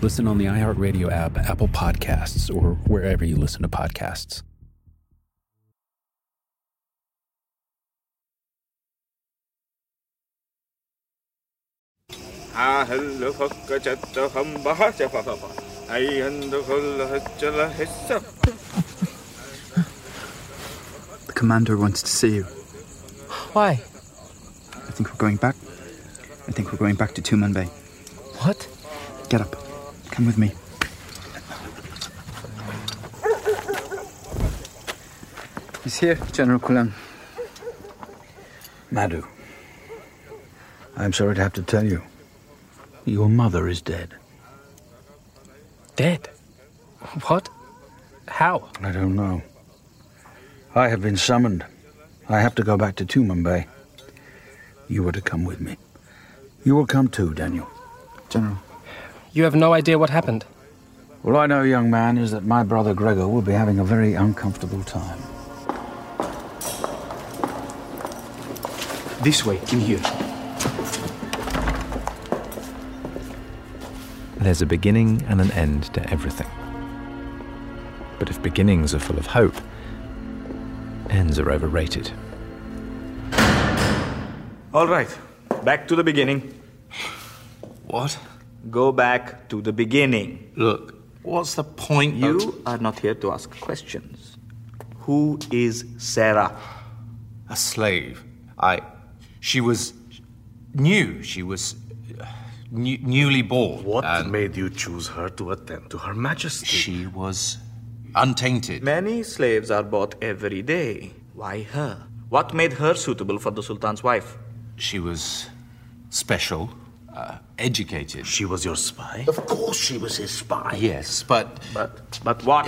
Listen on the iHeartRadio app, Apple Podcasts, or wherever you listen to podcasts. The commander wants to see you. Why? I think we're going back. I think we're going back to Tumanbay. What? Get up. Come with me. He's here, General Kulan. Madhu, I'm sorry to have to tell you. Your mother is dead. Dead? What? How? I don't know. I have been summoned. I have to go back to Tumanbay. You are to come with me. You will come too, Daniel. General. You have no idea what happened? All I know, young man, is that my brother Gregor will be having a very uncomfortable time. This way, in here. There's a beginning and an end to everything. But if beginnings are full of hope, ends are overrated. All right, back to the beginning. What? Go back to the beginning. Look, what's the point You of... are not here to ask questions. Who is Sarah? A slave. I... She was... new. She was... uh, New, newly born. What and made you choose her to attend to her majesty? She was untainted. Many slaves are bought every day. Why her? What made her suitable for the Sultan's wife? She was special, uh, educated. She was your spy? Of course she was his spy. Yes, but... But, but what?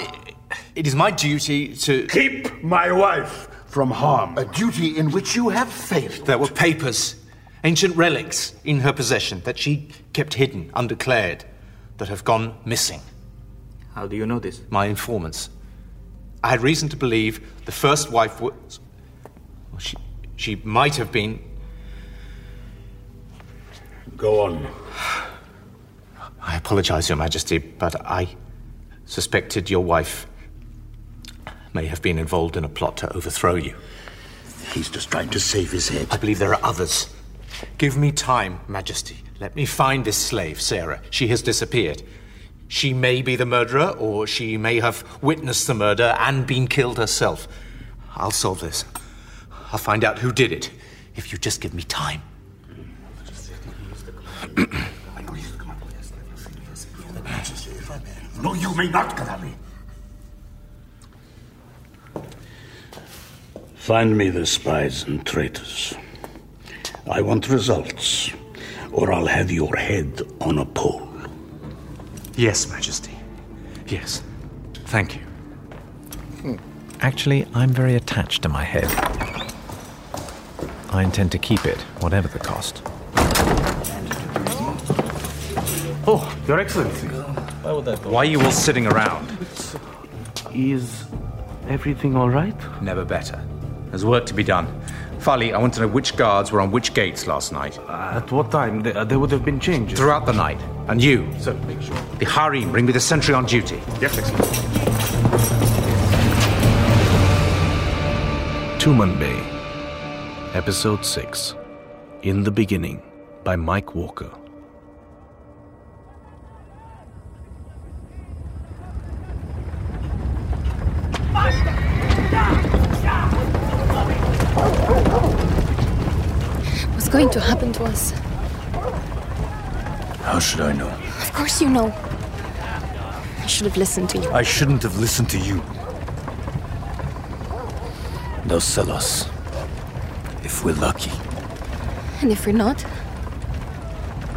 It is my duty to... Keep my wife from harm. A duty in which you have failed. There were papers, ancient relics in her possession that she kept hidden, undeclared, that have gone missing. How do you know this? My informants. I had reason to believe the first wife was. Well, she, she might have been. Go on. I apologize, Your Majesty, but I suspected your wife may have been involved in a plot to overthrow you. He's just trying to save his head. I believe there are others. Give me time, Majesty. Let me find this slave, Sarah. She has disappeared. She may be the murderer, or she may have witnessed the murder and been killed herself. I'll solve this. I'll find out who did it if you just give me time. No, you may not, Kadali. Find me the spies and traitors. I want results, or I'll have your head on a pole. Yes, Majesty. Yes. Thank you. Actually, I'm very attached to my head. I intend to keep it, whatever the cost. Oh, Your Excellency. Why are you all sitting around? Is everything all right? Never better. There's work to be done. Fali, I want to know which guards were on which gates last night. At what time? There, uh, there would have been changes. Throughout the night. And you? Sir, make sure. The harem, bring me the sentry on duty. Yes, Excellency. Tumanbay, Episode 6 In the Beginning by Mike Walker. What's going to happen to us? How should I know? Of course you know. I should have listened to you. I shouldn't have listened to you. They'll sell us. If we're lucky. And if we're not?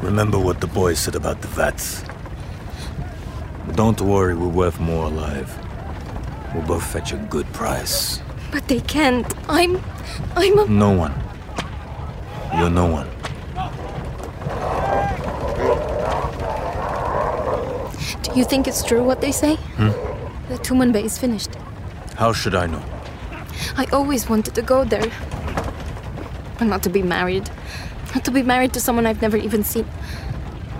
Remember what the boy said about the vats. Don't worry, we're worth more alive. We'll both fetch a good price. But they can't. I'm. I'm a. No one. You're no one. You think it's true what they say? Hmm? The Tumanbay is finished. How should I know? I always wanted to go there. But not to be married. Not to be married to someone I've never even seen.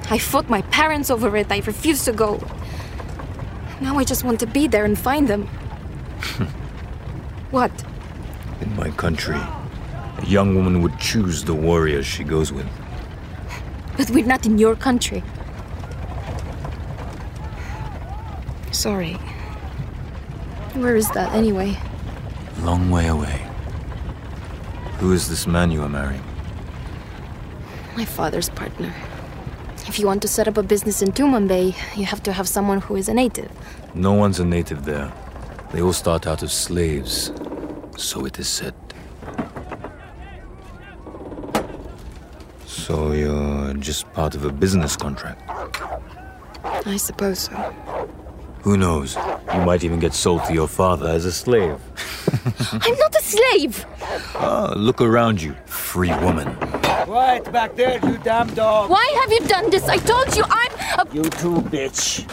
I fought my parents over it. I refused to go. Now I just want to be there and find them. what? In my country, a young woman would choose the warriors she goes with. But we're not in your country. Sorry. Where is that anyway? Long way away. Who is this man you are marrying? My father's partner. If you want to set up a business in Tumanbay, you have to have someone who is a native. No one's a native there. They all start out as slaves. So it is said. So you're just part of a business contract? I suppose so. Who knows? You might even get sold to your father as a slave. I'm not a slave! Ah, look around you, free woman. Quiet back there, you damn dog. Why have you done this? I told you I'm a. You too, bitch.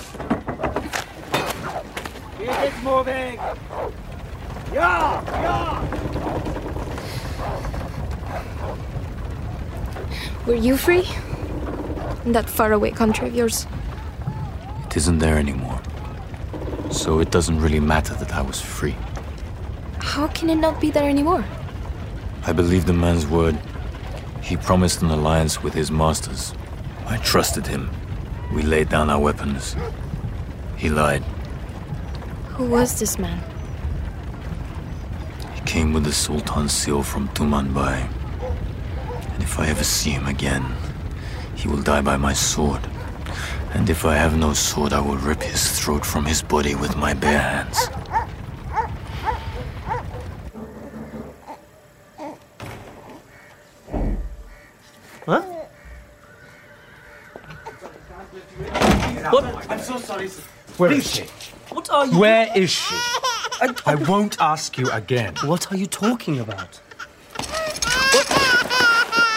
Keep it moving. Yeah, yeah. Were you free? In that faraway country of yours? It isn't there anymore. So it doesn't really matter that I was free. How can it not be there anymore? I believe the man's word. He promised an alliance with his masters. I trusted him. We laid down our weapons. He lied. Who was this man? He came with the Sultan's seal from Tumanbay. And if I ever see him again, he will die by my sword. And if I have no sword, I will rip his throat from his body with my bare hands. Huh? What? I'm so sorry, sir. Where is she? What are you? Where is she? I, I won't ask you again. What are you talking about? What?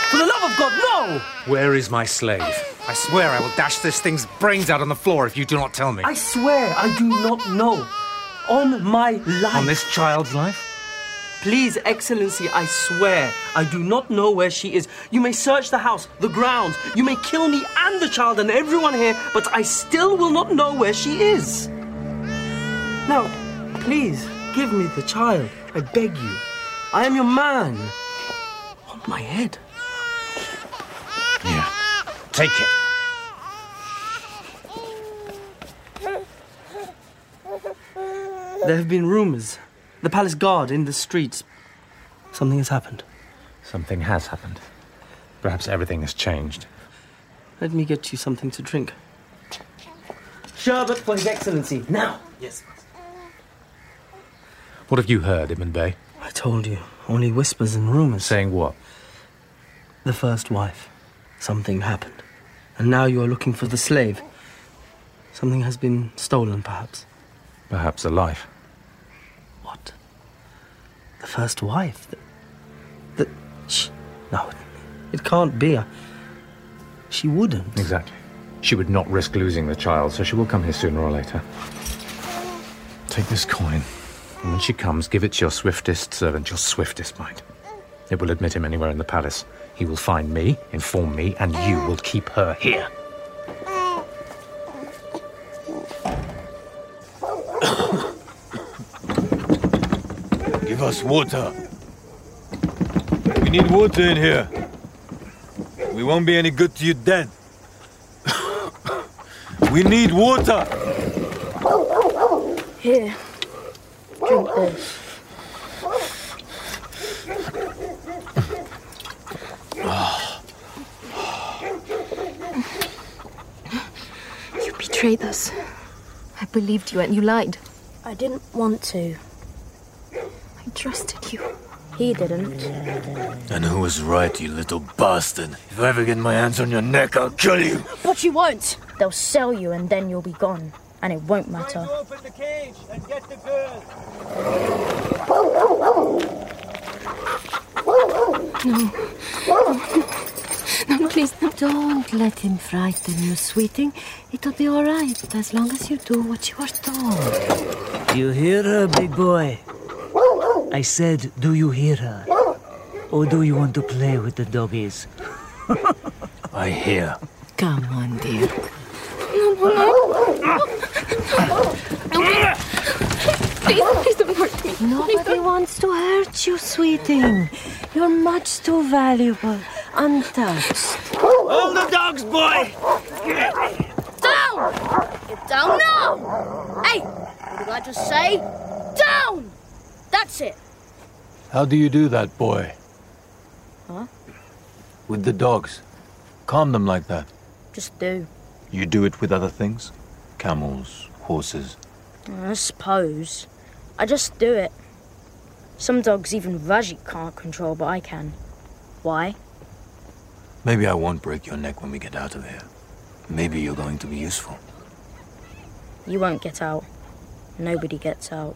For the love of God, no! Where is my slave? I swear I will dash this thing's brains out on the floor if you do not tell me. I swear I do not know. On my life. On this child's life? Please, Excellency, I swear I do not know where she is. You may search the house, the grounds, you may kill me and the child and everyone here, but I still will not know where she is. Now, please, give me the child. I beg you. I am your man. On my head. Here, take it. There have been rumors. The palace guard in the streets. Something has happened. Something has happened. Perhaps everything has changed. Let me get you something to drink. Sherbet for His Excellency, now! Yes. What have you heard, Ibn Bey? I told you. Only whispers and rumors. Saying what? The first wife. Something happened. And now you are looking for the slave. Something has been stolen, perhaps. Perhaps a life. What? The first wife? The. the sh- no, it, it can't be. She wouldn't. Exactly. She would not risk losing the child, so she will come here sooner or later. Take this coin. And when she comes, give it to your swiftest servant, your swiftest mind. It will admit him anywhere in the palace. He will find me, inform me, and you will keep her here. Give us water. We need water in here. We won't be any good to you then. we need water. Here. Drink this. You betrayed us. I believed you and you lied. I didn't want to. I trusted you. He didn't. And who was right, you little bastard? If I ever get my hands on your neck, I'll kill you. But you won't. They'll sell you and then you'll be gone. And it won't matter. Open the cage and get the girl. No. No, please, no. Don't let him frighten you, sweeting. It'll be all right as long as you do what you are told. You hear her, big boy? I said, do you hear her? Or do you want to play with the doggies? I hear. Come on, dear. No, no, no. No, please, please don't hurt me. Nobody wants to hurt you, sweeting. You're much too valuable, untouched. Hold the dogs, boy! Down! Get down now! Hey! What did I just say? Down! That's it. How do you do that, boy? Huh? With the dogs? Calm them like that. Just do. You do it with other things? Camels, horses. I suppose. I just do it. Some dogs even Vajik can't control, but I can. Why? Maybe I won't break your neck when we get out of here. Maybe you're going to be useful. You won't get out. Nobody gets out.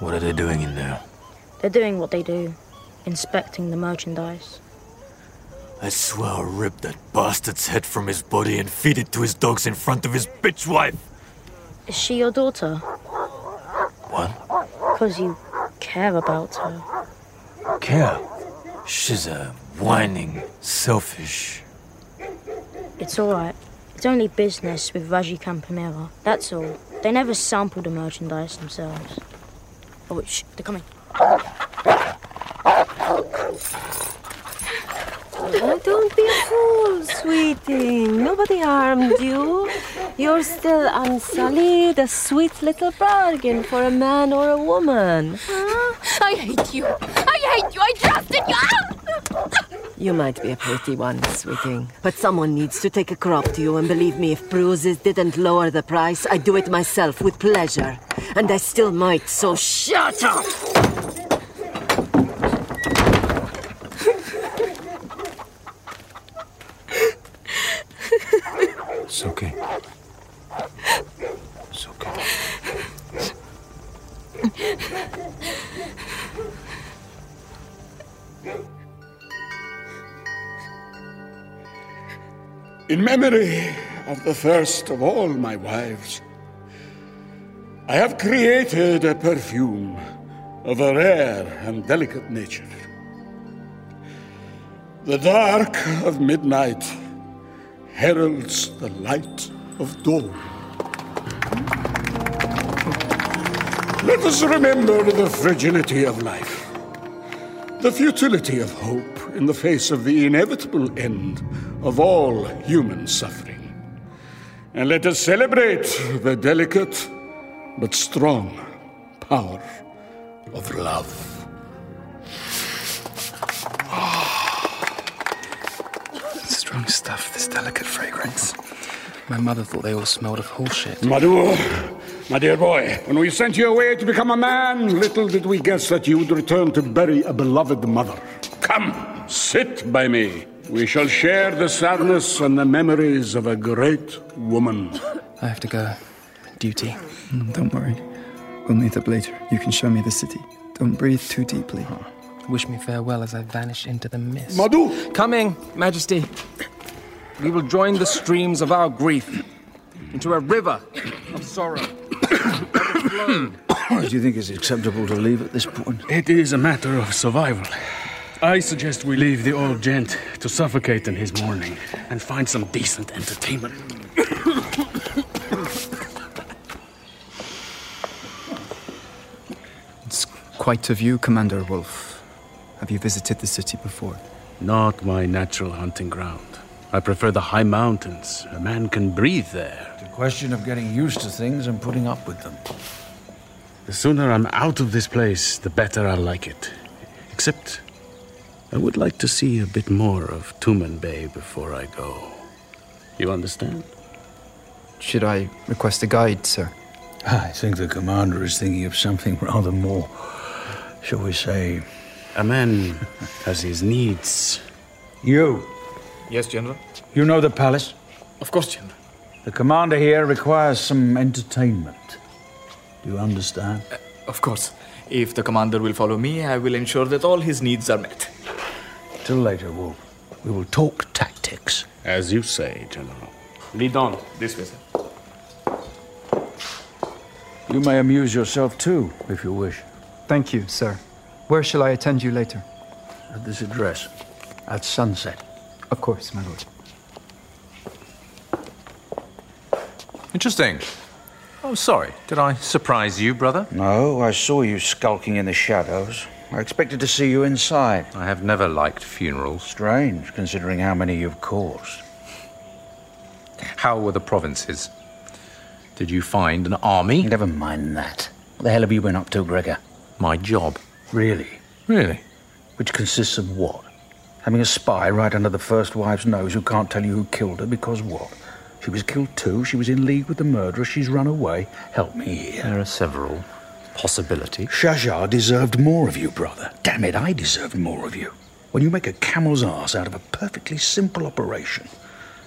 What are they doing in there? They're doing what they do inspecting the merchandise. I swear I'll rip that bastard's head from his body and feed it to his dogs in front of his bitch wife. Is she your daughter? What? Because you care about her. Care? She's a whining, selfish. It's alright. It's only business with Vajik and That's all. They never sample the merchandise themselves. Oh, shh, they're coming. Oh, don't be a fool, sweetie. Nobody harmed you. You're still unsullied, a sweet little bargain for a man or a woman. I hate you. I hate you. I trusted you. Might be a pretty one, sweeting, but someone needs to take a crop to you, and believe me, if bruises didn't lower the price, I'd do it myself with pleasure. And I still might, so shut up! In memory of the first of all my wives, I have created a perfume of a rare and delicate nature. The dark of midnight heralds the light of dawn. Let us remember the fragility of life, the futility of hope in the face of the inevitable end of all human suffering. And let us celebrate the delicate but strong power of love. Strong stuff, this delicate fragrance. My mother thought they all smelled of horse shit. Madhu, my dear boy, when we sent you away to become a man, little did we guess that you would return to bury a beloved mother. Come, sit by me. We shall share the sadness and the memories of a great woman. I have to go. Duty. Mm, Don't worry. We'll meet up later. You can show me the city. Don't breathe too deeply. Wish me farewell as I vanish into the mist. Madhu! Coming, Majesty. We will join the streams of our grief into a river of sorrow. Do you think it's acceptable to leave at this point? It is a matter of survival. I suggest we leave the old gent to suffocate in his mourning and find some decent entertainment. It's quite a view, Commander Wolf. Have you visited the city before? Not my natural hunting ground. I prefer the high mountains. A man can breathe there. It's a question of getting used to things and putting up with them. The sooner I'm out of this place, the better I'll like it. Except, I would like to see a bit more of Tumanbay before I go. You understand? Should I request a guide, sir? Ah, I think the commander is thinking of something rather more, shall we say, A man has his needs. You. Yes, General? You know the palace? Of course, General. The commander here requires some entertainment. Do you understand? Uh, of course. If the commander will follow me, I will ensure that all his needs are met. Till later, Wolf. We will talk tactics. As you say, General. Lead on. This way, sir. You may amuse yourself too, if you wish. Thank you, sir. Where shall I attend you later? At this address. At sunset. Of course, my lord. Interesting. Oh, sorry. Did I surprise you, brother? No, I saw you skulking in the shadows. I expected to see you inside. I have never liked funerals. Strange, considering how many you've caused. How were the provinces? Did you find an army? Never mind that. What the hell have you been up to, Gregor? My job. Really? Really? Which consists of what? Having a spy right under the first wife's nose who can't tell you who killed her because what? She was killed too. She was in league with the murderer. She's run away. Help me here. There are several possibilities. Shajar deserved more of you, brother. Damn it, I deserved more of you. When you make a camel's ass out of a perfectly simple operation,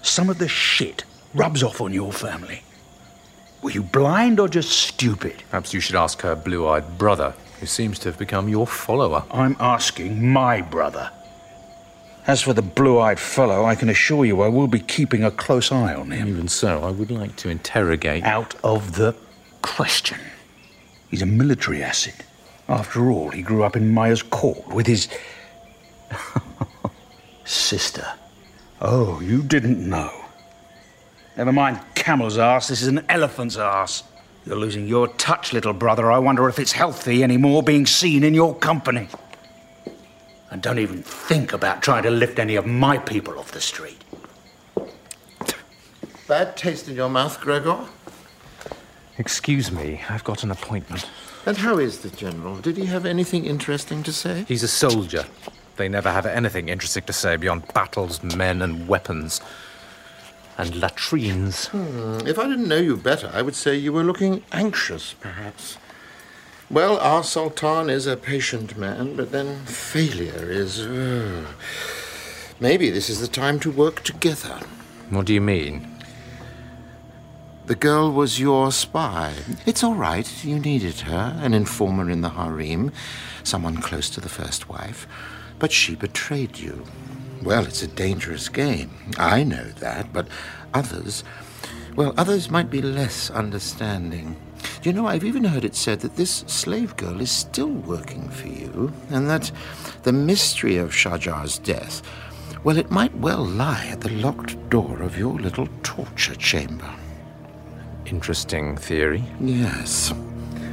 some of the shit rubs off on your family. Were you blind or just stupid? Perhaps you should ask her blue eyed brother, who seems to have become your follower. I'm asking my brother. As for the blue eyed fellow, I can assure you I will be keeping a close eye on him. Even so, I would like to interrogate. Out of the question. He's a military asset. After all, he grew up in Maya's court with his. sister. Oh, you didn't know. Never mind camel's ass, this is an elephant's ass. You're losing your touch, little brother. I wonder if it's healthy anymore being seen in your company. And don't even think about trying to lift any of my people off the street. Bad taste in your mouth, Gregor? Excuse me, I've got an appointment. And how is the General? Did he have anything interesting to say? He's a soldier. They never have anything interesting to say beyond battles, men, and weapons. And latrines. Hmm, if I didn't know you better, I would say you were looking anxious, perhaps. Well, our Sultan is a patient man, but then failure is. uh, maybe this is the time to work together. What do you mean? The girl was your spy. It's all right. You needed her, an informer in the harem, someone close to the first wife. But she betrayed you. Well, it's a dangerous game. I know that, but others. Well, others might be less understanding. You know, I've even heard it said that this slave girl is still working for you, and that the mystery of Shajar's death, well, it might well lie at the locked door of your little torture chamber. Interesting theory. Yes.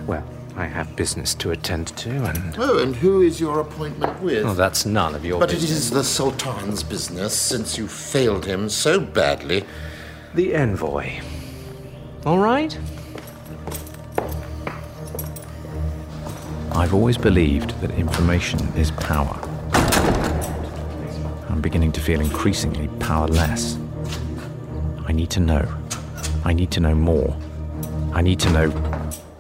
Well, I have business to attend to, and. Oh, and who is your appointment with? Oh, that's none of your but business. it is the Sultan's business, since you failed him so badly. The envoy. All right? I've always believed that information is power. I'm beginning to feel increasingly powerless. I need to know. I need to know more. I need to know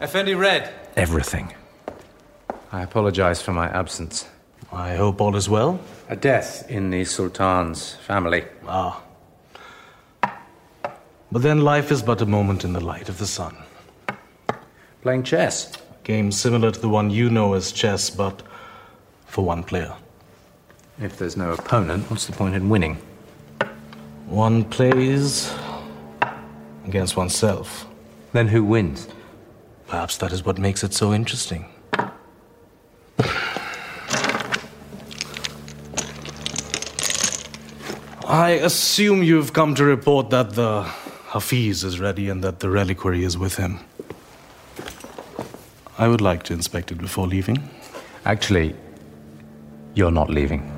Effendi Red. everything. I apologize for my absence. I hope all is well. A death in the Sultan's family. Ah. But then life is but a moment in the light of the sun. Playing chess. Game similar to the one you know as chess, but for one player. If there's no opponent, what's the point in winning? One plays against oneself. Then who wins? Perhaps that is what makes it so interesting. I assume you've come to report that the Hafiz is ready and that the reliquary is with him. I would like to inspect it before leaving. Actually, you're not leaving.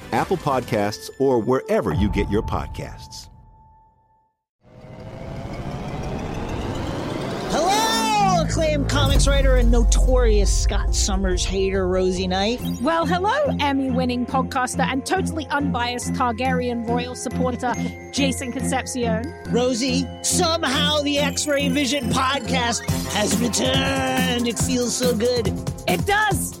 Apple Podcasts, or wherever you get your podcasts. Hello, acclaimed comics writer and notorious Scott Summers hater, Rosie Knight. Well, hello, Emmy winning podcaster and totally unbiased Targaryen royal supporter, Jason Concepcion. Rosie, somehow the X Ray Vision podcast has returned. It feels so good. It does.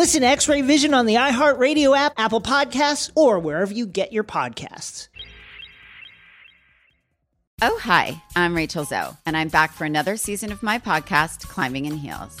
Listen to X Ray Vision on the iHeartRadio app, Apple Podcasts, or wherever you get your podcasts. Oh, hi, I'm Rachel Zoe, and I'm back for another season of my podcast, Climbing in Heels.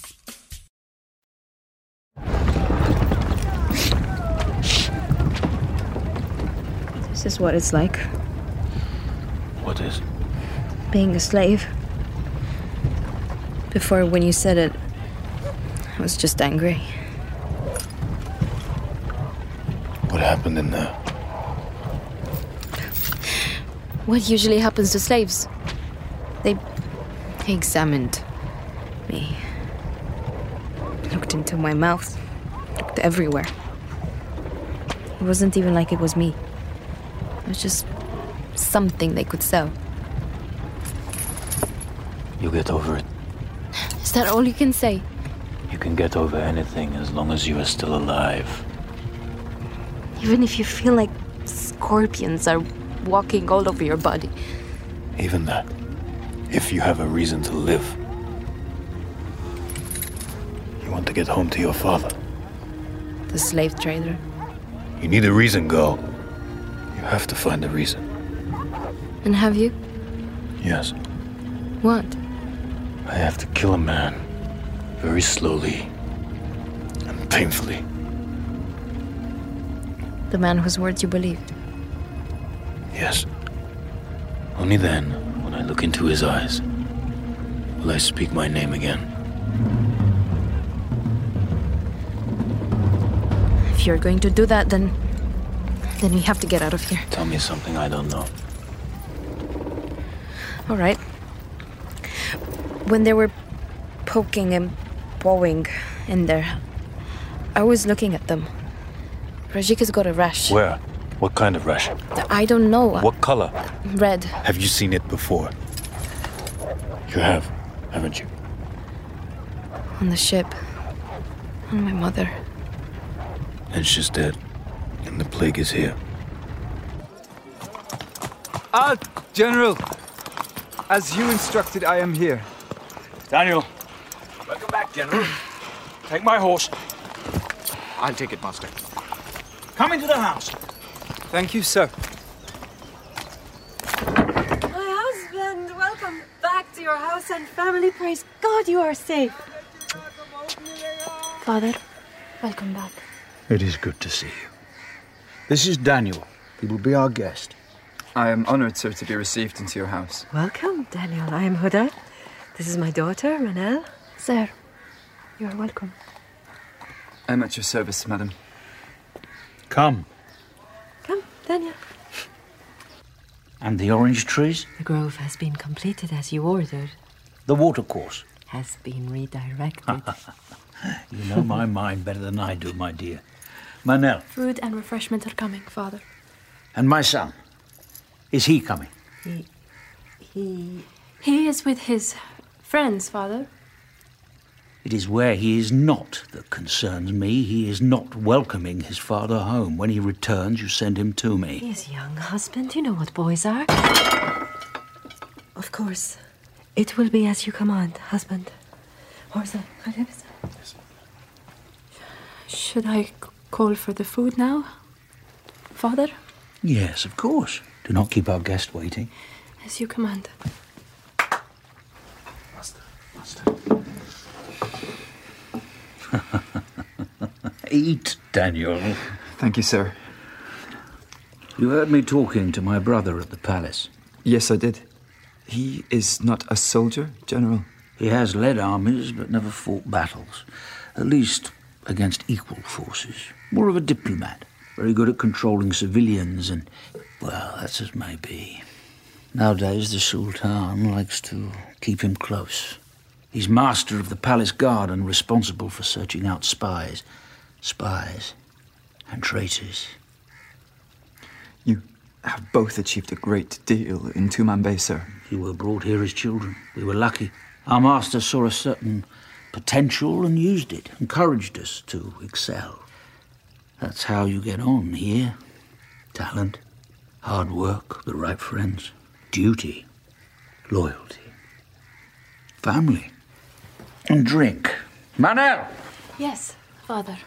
This is what it's like What is? being a slave. Before, when you said it, I was just angry. What happened in there? What usually happens to slaves? They, they examined me, looked into my mouth, looked everywhere. It wasn't even like it was me. It was just something they could sell. You'll get over it. Is that all you can say? You can get over anything as long as you are still alive. Even if you feel like scorpions are walking all over your body. Even that. If you have a reason to live. You want to get home to your father. The slave trader. You need a reason, girl. You have to find a reason. And have you? Yes. What? I have to kill a man. Very slowly. And painfully. The man whose words you believed. Yes. Only then, when I look into his eyes, will I speak my name again. If you're going to do that, then. Then we have to get out of here. Tell me something I don't know. All right. When they were poking and bowing in there, I was looking at them. Rajika's got a rash. Where? What kind of rash? I don't know. What color? Red. Have you seen it before? You have, haven't you? On the ship. On my mother. And she's dead. And the plague is here. Ah, General! As you instructed, I am here. Daniel. Welcome back, General. Take my horse. I'll take it, Master. Come into the house. Thank you, sir. My husband, welcome back to your house and family. Praise God you are safe. Father, welcome back. It is good to see you. This is Daniel. He will be our guest. I am honored, sir, to be received into your house. Welcome, Daniel. I am Huda. This is my daughter, Manel. Sir, you are welcome. I am at your service, madam. Come. Come, Daniel. And the orange trees? The grove has been completed as you ordered. The watercourse? Has been redirected. You know my mind better than I do, my dear. Manel. Food and refreshment are coming, Father. And my son. Is he coming? he. He. He is with his friends, Father. It is where he is not that concerns me. He is not welcoming his father home. When he returns, you send him to me. He is young, husband. You know what boys are. Of course. It will be as you command, husband. Horza, Should I c- call for the food now? Father, Yes, of course. Do not keep our guest waiting. as you command. Master, Master. Eat, Daniel. Thank you, sir. You heard me talking to my brother at the palace. Yes, I did. He is not a soldier, General. He has led armies, but never fought battles. At least against equal forces. More of a diplomat. Very good at controlling civilians and, well, that's as may be. Nowadays, the Sultan likes to keep him close. He's master of the palace guard and responsible for searching out spies. Spies and traitors. You have both achieved a great deal in Tumanbay, sir. You were brought here as children. We were lucky. Our master saw a certain potential and used it, encouraged us to excel. That's how you get on here. Talent, hard work, the right friends, duty, loyalty, family, and drink. Manel! Yes, Father.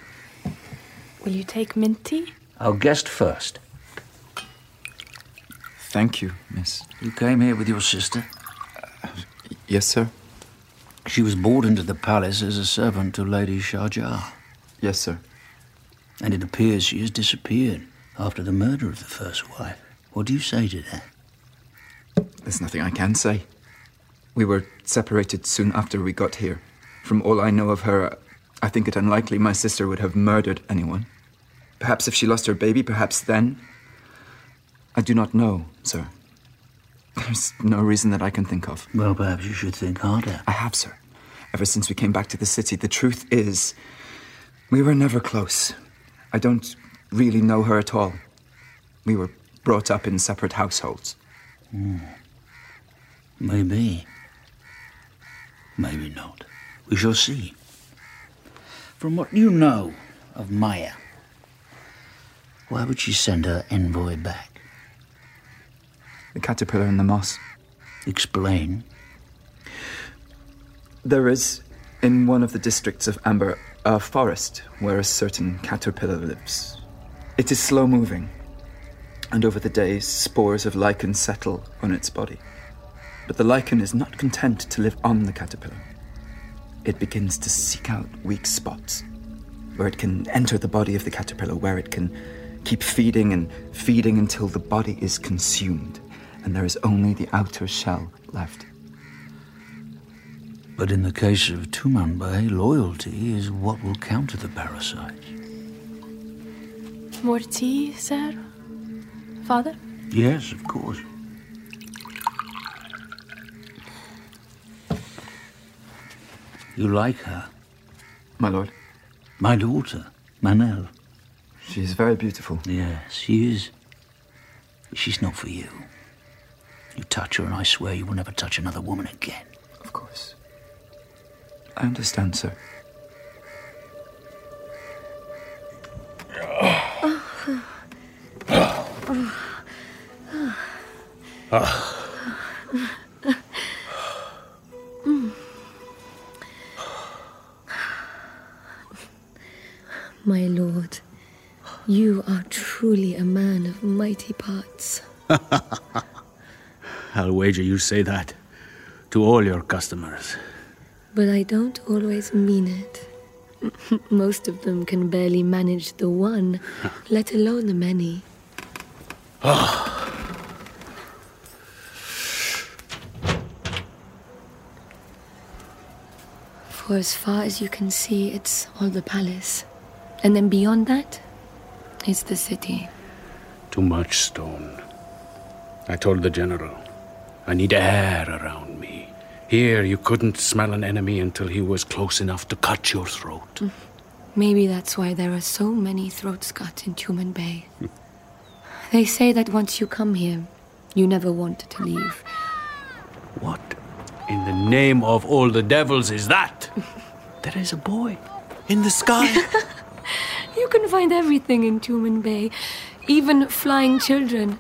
Will you take mint tea? Our guest first. Thank you, miss. You came here with your sister? Uh, yes, sir. She was brought into the palace as a servant to Lady Shah Jahan. Yes, sir. And it appears she has disappeared after the murder of the first wife. What do you say to that? There's nothing I can say. We were separated soon after we got here. From all I know of her, I think it unlikely my sister would have murdered anyone. Perhaps if she lost her baby, perhaps then. I do not know, sir. There's no reason that I can think of. Well, perhaps you should think harder. I have, sir. Ever since we came back to the city, the truth is, we were never close. I don't really know her at all. We were brought up in separate households. Hmm. Maybe. Maybe not. We shall see. From what you know of Maya, Why would she send her envoy back? The caterpillar and the moss. Explain. There is, in one of the districts of Amber, a forest where a certain caterpillar lives. It is slow moving, and over the days, spores of lichen settle on its body. But the lichen is not content to live on the caterpillar. It begins to seek out weak spots where it can enter the body of the caterpillar, where it can keep feeding and feeding until the body is consumed and there is only the outer shell left. But in the case of Tumanbay, loyalty is what will counter the parasite. More tea, sir? Father? Yes, of course. You like her? My lord? My daughter, Manel. She is very beautiful. Yes, she is. She's not for you. You touch her, and I swear you will never touch another woman again. Of course. I understand, sir. My lord, you are truly a man of mighty parts. I'll wager you say that to all your customers. But I don't always mean it. Most of them can barely manage the one, let alone the many. Ah. For as far as you can see, it's all the palace. And then beyond that, it's the city. Too much stone. I told the general, I need air around me. Here, you couldn't smell an enemy until he was close enough to cut your throat. Mm. Maybe that's why there are so many throats cut in Tumanbay. They say that once you come here, you never want to leave. What in the name of all the devils is that? there is a boy in the sky. You can find everything in Tumanbay, even flying children.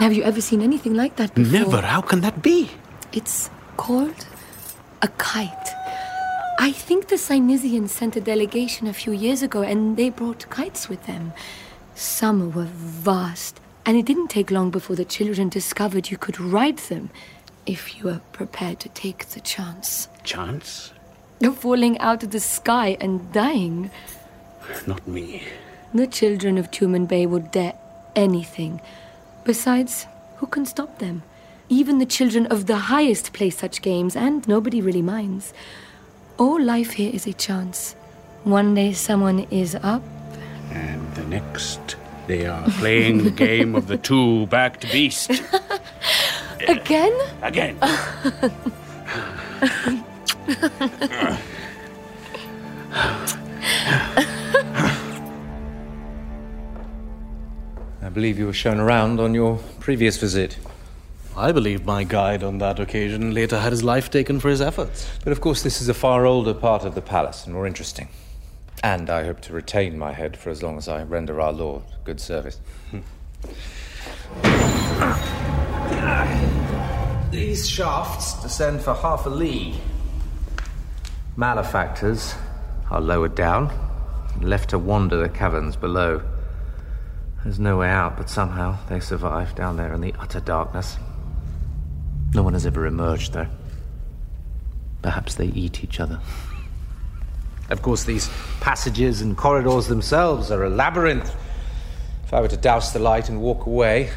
Have you ever seen anything like that before? Never. How can that be? It's called a kite. I think the Cynesians sent a delegation a few years ago and they brought kites with them. Some were vast, and it didn't take long before the children discovered you could ride them if you were prepared to take the chance. Chance? Of falling out of the sky and dying. Not me. The children of Tumanbay would dare anything. Besides, who can stop them? Even the children of the highest play such games, and nobody really minds. All life here is a chance. One day someone is up. And the next, they are playing the game of the two backed beast. Again? Again. I believe you were shown around on your previous visit. I believe my guide on that occasion later had his life taken for his efforts. But of course, this is a far older part of the palace and more interesting. And I hope to retain my head for as long as I render our lord good service. These shafts descend for half a league. Malefactors are lowered down and left to wander the caverns below. There's no way out, but somehow they survive down there in the utter darkness. No one has ever emerged, though. Perhaps they eat each other. Of course, these passages and corridors themselves are a labyrinth. If I were to douse the light and walk away,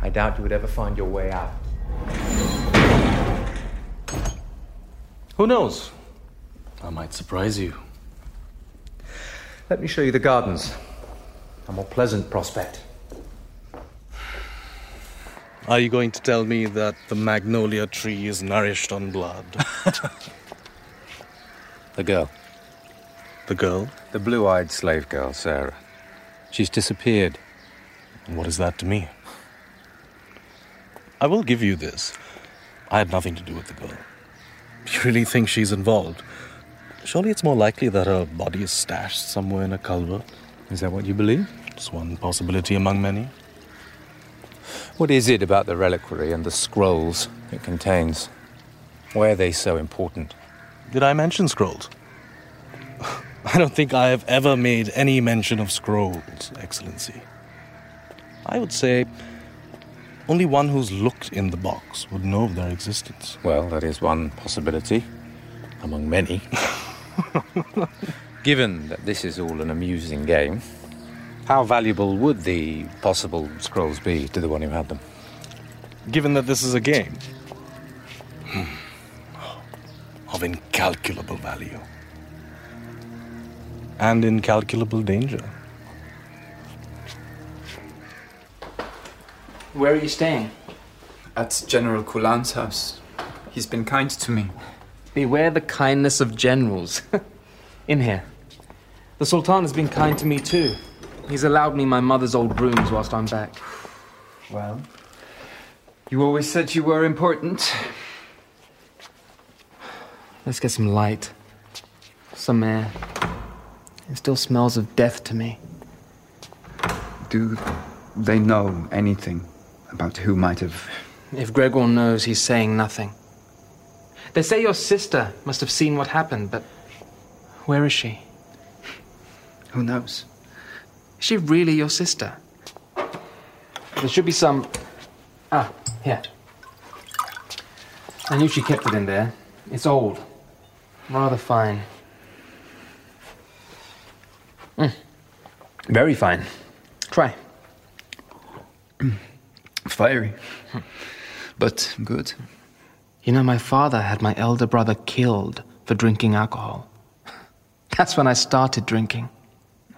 I doubt you would ever find your way out. Who knows? I might surprise you. Let me show you the gardens. A more pleasant prospect. Are you going to tell me that the magnolia tree is nourished on blood? The girl. The girl? The blue eyed slave girl, Sarah. She's disappeared. What is that to me? I will give you this. I had nothing to do with the girl. Do you really think she's involved? Surely it's more likely that her body is stashed somewhere in a culvert. Is that what you believe? It's one possibility among many. What is it about the reliquary and the scrolls it contains? Why are they so important? Did I mention scrolls? I don't think I have ever made any mention of scrolls, Excellency. I would say only one who's looked in the box would know of their existence. Well, that is one possibility among many. Given that this is all an amusing game, how valuable would the possible scrolls be to the one who had them? Given that this is a game hmm, of incalculable value and incalculable danger. Where are you staying? At General Kulan's house. He's been kind to me. Beware the kindness of generals. In here. The Sultan has been kind to me too. He's allowed me my mother's old rooms whilst I'm back. Well, you always said you were important. Let's get some light. Some air. It still smells of death to me. Do they know anything about who might have. If Gregor knows, he's saying nothing. They say your sister must have seen what happened, but where is she? Who knows? Is she really your sister? There should be some. Ah, here. I knew she kept it in there. It's old. Rather fine. Mm. Very fine. Try. Fiery. But good. You know, my father had my elder brother killed for drinking alcohol. That's when I started drinking.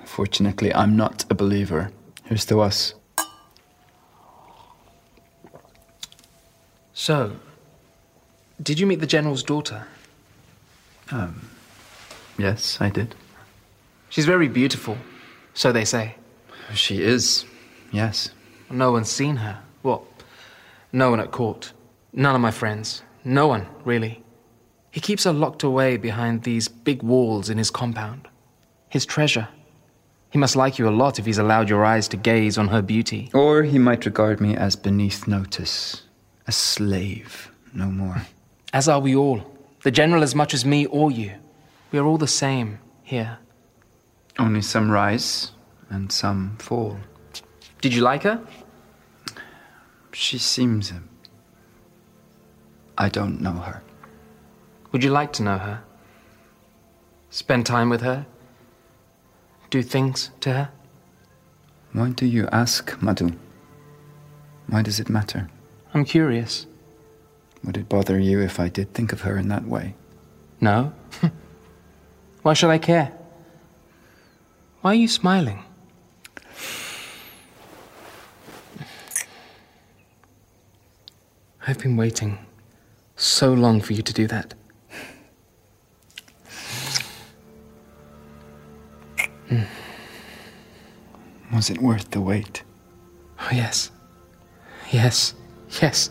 Fortunately, I'm not a believer. Here's to us. So, did you meet the general's daughter? Um, yes, I did. She's very beautiful, so they say. She is, yes. No one's seen her. What? No one at court. None of my friends. No one, really. He keeps her locked away behind these big walls in his compound. His treasure. He must like you a lot if he's allowed your eyes to gaze on her beauty. Or he might regard me as beneath notice. A slave, no more. As are we all. The general as much as me or you. We are all the same here. Only some rise and some fall. Did you like her? She seems. I don't know her. Would you like to know her? Spend time with her? Do things to her? Why do you ask, Madhu? Why does it matter? I'm curious. Would it bother you if I did think of her in that way? No. Why should I care? Why are you smiling? I've been waiting so long for you to do that. Mm. Was it worth the wait? Oh, yes. Yes. Yes.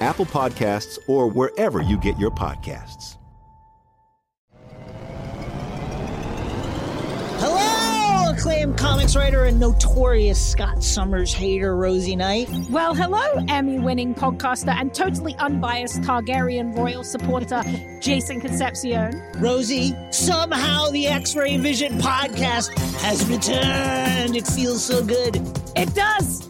Apple Podcasts, or wherever you get your podcasts. Hello, acclaimed comics writer and notorious Scott Summers hater, Rosie Knight. Well, hello, Emmy winning podcaster and totally unbiased Targaryen royal supporter, Jason Concepcion. Rosie, somehow the X Ray Vision podcast has returned. It feels so good. It does.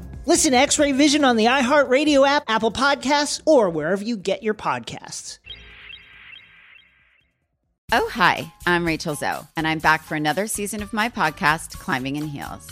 Listen to X Ray Vision on the iHeartRadio app, Apple Podcasts, or wherever you get your podcasts. Oh, hi, I'm Rachel Zoe, and I'm back for another season of my podcast, Climbing in Heels.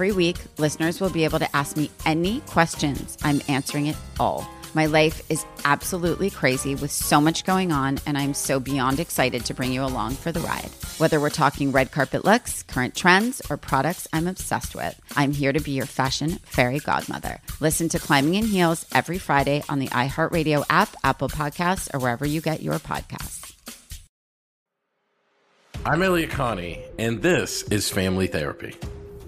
week, listeners will be able to ask me any questions. I'm answering it all. My life is absolutely crazy with so much going on, and I'm so beyond excited to bring you along for the ride. Whether we're talking red carpet looks, current trends, or products I'm obsessed with, I'm here to be your fashion fairy godmother. Listen to Climbing in Heels every Friday on the iHeartRadio app, Apple Podcasts, or wherever you get your podcasts. I'm Elliott Connie, and this is Family Therapy.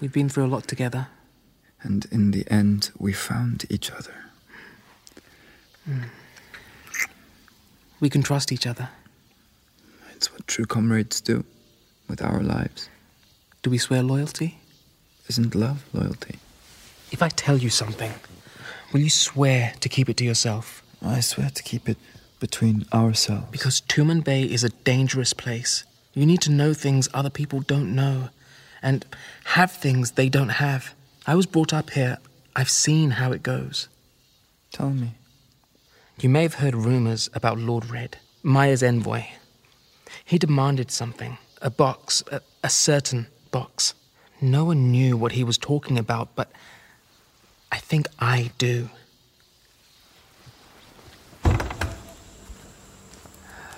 We've been through a lot together. And in the end, we found each other. Hmm. We can trust each other. It's what true comrades do with our lives. Do we swear loyalty? Isn't love loyalty? If I tell you something, will you swear to keep it to yourself? I swear to keep it between ourselves. Because Tumanbay is a dangerous place. You need to know things other people don't know and have things they don't have. I was brought up here. I've seen how it goes. Tell me. You may have heard rumors about Lord Red, Maya's envoy. He demanded something a box, a, a certain box. No one knew what he was talking about, but I think I do.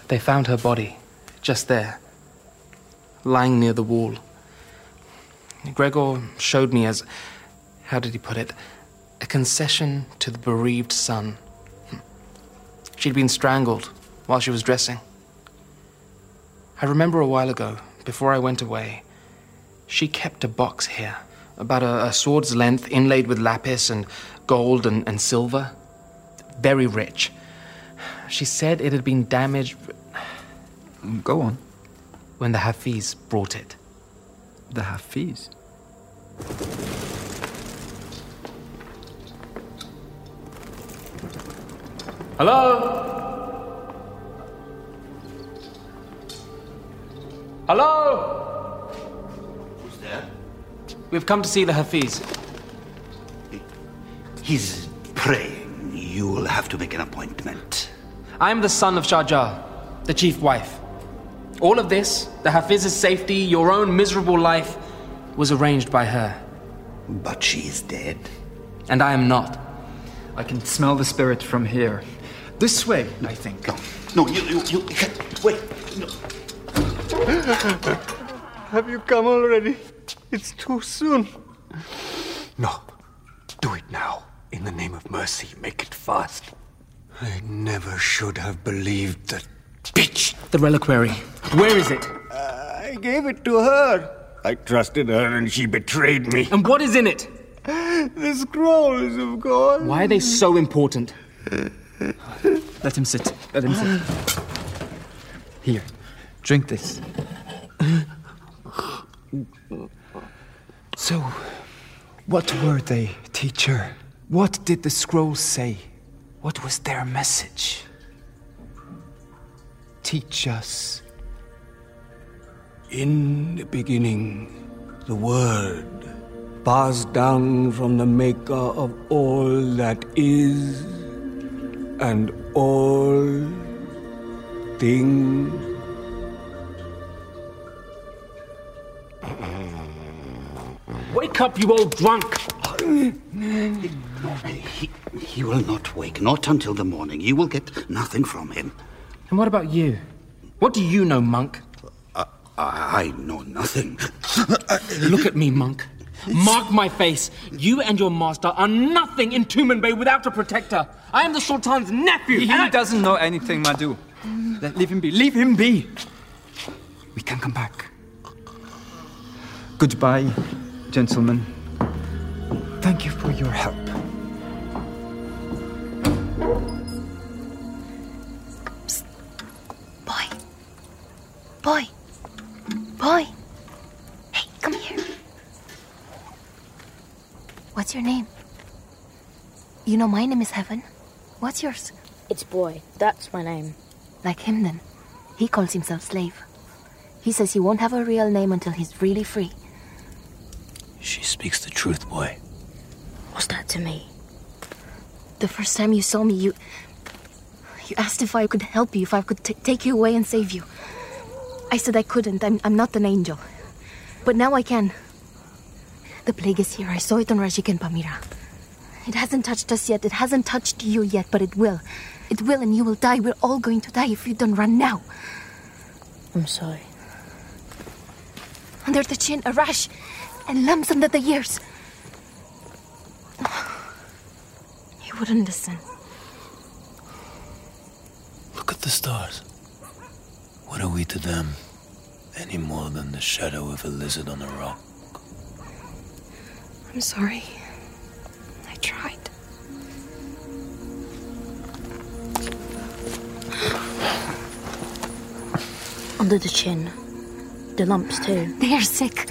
They found her body, just there, lying near the wall. Gregor showed me as, how did he put it, a concession to the bereaved son. She'd been strangled while she was dressing. I remember a while ago, before I went away, she kept a box here, about a, a sword's length, inlaid with lapis and gold and, and silver. Very rich. She said it had been damaged. Go on. When the Hafiz brought it. The Hafiz? Hello? Hello? Who's there? We've come to see the Hafiz. He's praying. You'll have to make an appointment. I'm the son of Shahjar, the chief wife. All of this, the Hafiz's safety, your own miserable life, was arranged by her. But she is dead. And I am not. I can smell the spirit from here. This way, I think. No, you, you, you wait. No. Have you come already? It's too soon. No. Do it now. In the name of mercy, make it fast. I never should have believed that bitch. The reliquary. Where is it? Uh, I gave it to her. I trusted her and she betrayed me. And what is in it? The scrolls, of course. Why are they so important? Let him sit. Let him sit. Here, drink this. So, what were they, teacher? What did the scrolls say? What was their message? Teach us. In the beginning, the Word, passed down from the Maker of all that is, and all things. Wake up, you old drunk! He, he will not wake, not until the morning. You will get nothing from him. And what about you? What do you know, monk? I, I know nothing. Look at me, monk. Mark my face. You and your master are nothing in Tumanbay without a protector. I am the Sultan's nephew. He and I- doesn't know anything, Madhu. Let, leave him be. Leave him be. We can come back. Goodbye, gentlemen. Thank you for your help. Boy. Boy. Hey, come here. What's your name? You know my name is Heaven. What's yours? It's Boy. That's my name. Like him then. He calls himself slave. He says he won't have a real name until he's really free. She speaks the truth, boy. What's that to me? The first time you saw me, you. You asked if I could help you, if I could t- take you away and save you. I said I couldn't. I'm, I'm not an angel. But now I can. The plague is here. I saw it on Rajik and Pamira. It hasn't touched us yet. It hasn't touched you yet, but it will. It will, and you will die. We're all going to die if you don't run now. I'm sorry. Under the chin, a rash, and lumps under the ears. He wouldn't listen. Look at the stars. What are we to them? Any more than the shadow of a lizard on a rock? I'm sorry. I tried. Under the chin. The lumps, too. They are sick.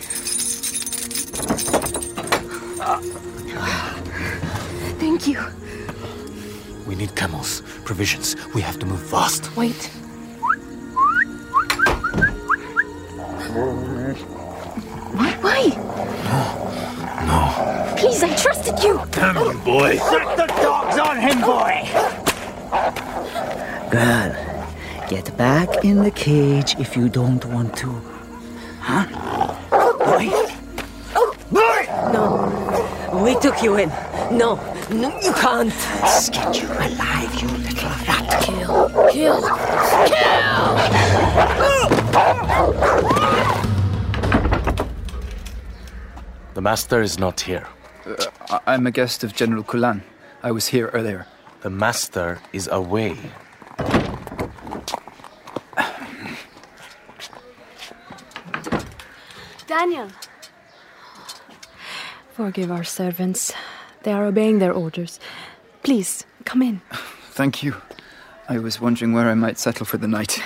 Thank you. We need camels, provisions. We have to move fast. Wait. Why? Why? No. Please, I trusted you. Damn you, boy. Set the dogs on him, boy! Girl, get back in the cage if you don't want to. Huh? Boy? Oh! Boy! No. We took you in. No. No, you can't. Skin you alive, you little rat. Kill. Kill. Master is not here. Uh, I- I'm a guest of General Kulan. I was here earlier. The master is away. Daniel. Forgive our servants. They are obeying their orders. Please, come in. Thank you. I was wondering where I might settle for the night.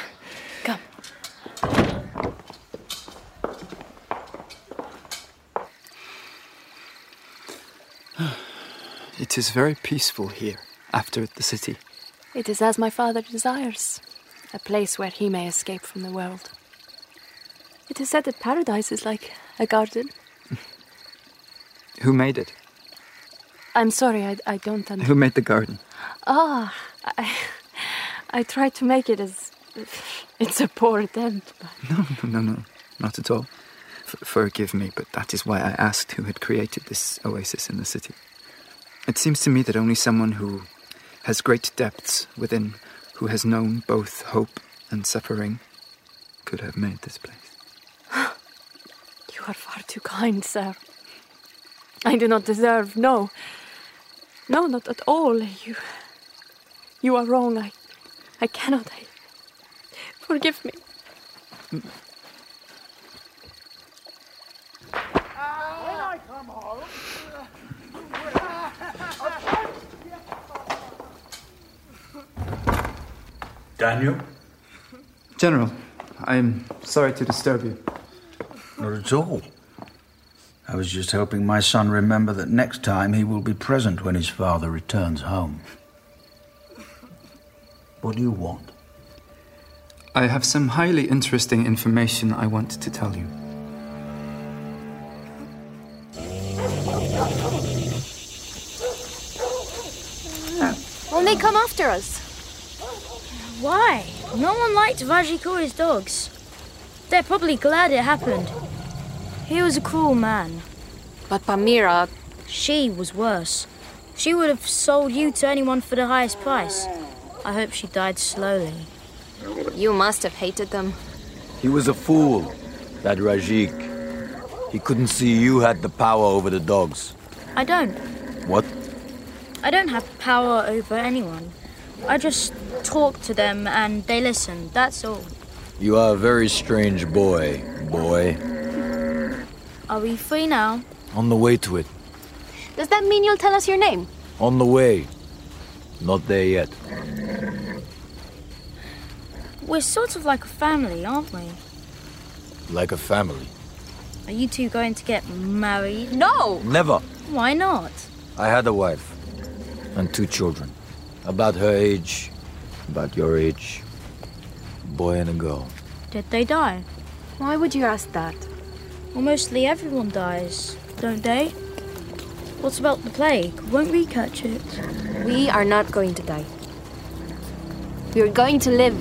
It is very peaceful here, after the city. It is as my father desires a place where he may escape from the world. It is said that paradise is like a garden. Who made it? I'm sorry, I, I don't understand. Who made the garden? Ah, I, I tried to make it as. It's a poor attempt. But No, no, no, no, not at all. F- forgive me, but that is why I asked who had created this oasis in the city. It seems to me that only someone who has great depths within, who has known both hope and suffering, could have made this place. you are far too kind, sir. I do not deserve. No. No, not at all. You. You are wrong. I. I cannot. I, forgive me. Daniel? General, I'm sorry to disturb you. Not at all. I was just helping my son remember that next time he will be present when his father returns home. What do you want? I have some highly interesting information I want to tell you. Won't they come after us? Why? No one liked Vajiko's dogs. They're probably glad it happened. He was a cruel man. But Pamira. She was worse. She would have sold you to anyone for the highest price. I hope she died slowly. You must have hated them. He was a fool, that Rajik. He couldn't see you had the power over the dogs. I don't. What? I don't have power over anyone. I just talk to them and they listen, that's all. You are a very strange boy, boy. Are we free now? On the way to it. Does that mean you'll tell us your name? On the way. Not there yet. We're sort of like a family, aren't we? Like a family. Are you two going to get married? No! Never. Why not? I had a wife and two children. About her age, about your age. Boy and a girl. Did they die? Why would you ask that? Well, mostly everyone dies, don't they? What about the plague? Won't we catch it? We are not going to die. We are going to live.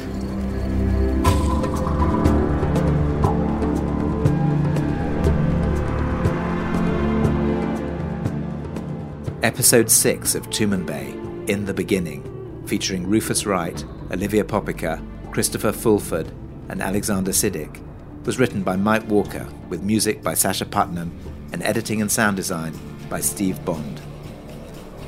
Episode 6 of Tumanbay, In the Beginning, featuring Rufus Wright, Olivia Popica, Christopher Fulford, and Alexander Siddig, was written by Mike Walker with music by Sacha Puttnam and editing and sound design by Steve Bond.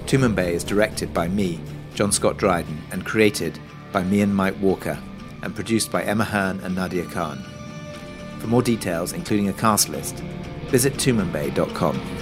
Tumanbay is directed by me, John Scott Dryden, and created by me and Mike Walker, and produced by Emma Hearn and Nadia Khan. For more details, including a cast list, visit tumanbay.com.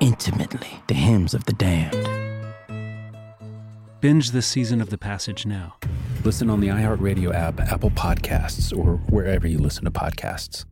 intimately the hymns of the damned. Binge this season of The Passage now. Listen on the iHeartRadio app, Apple Podcasts, or wherever you listen to podcasts.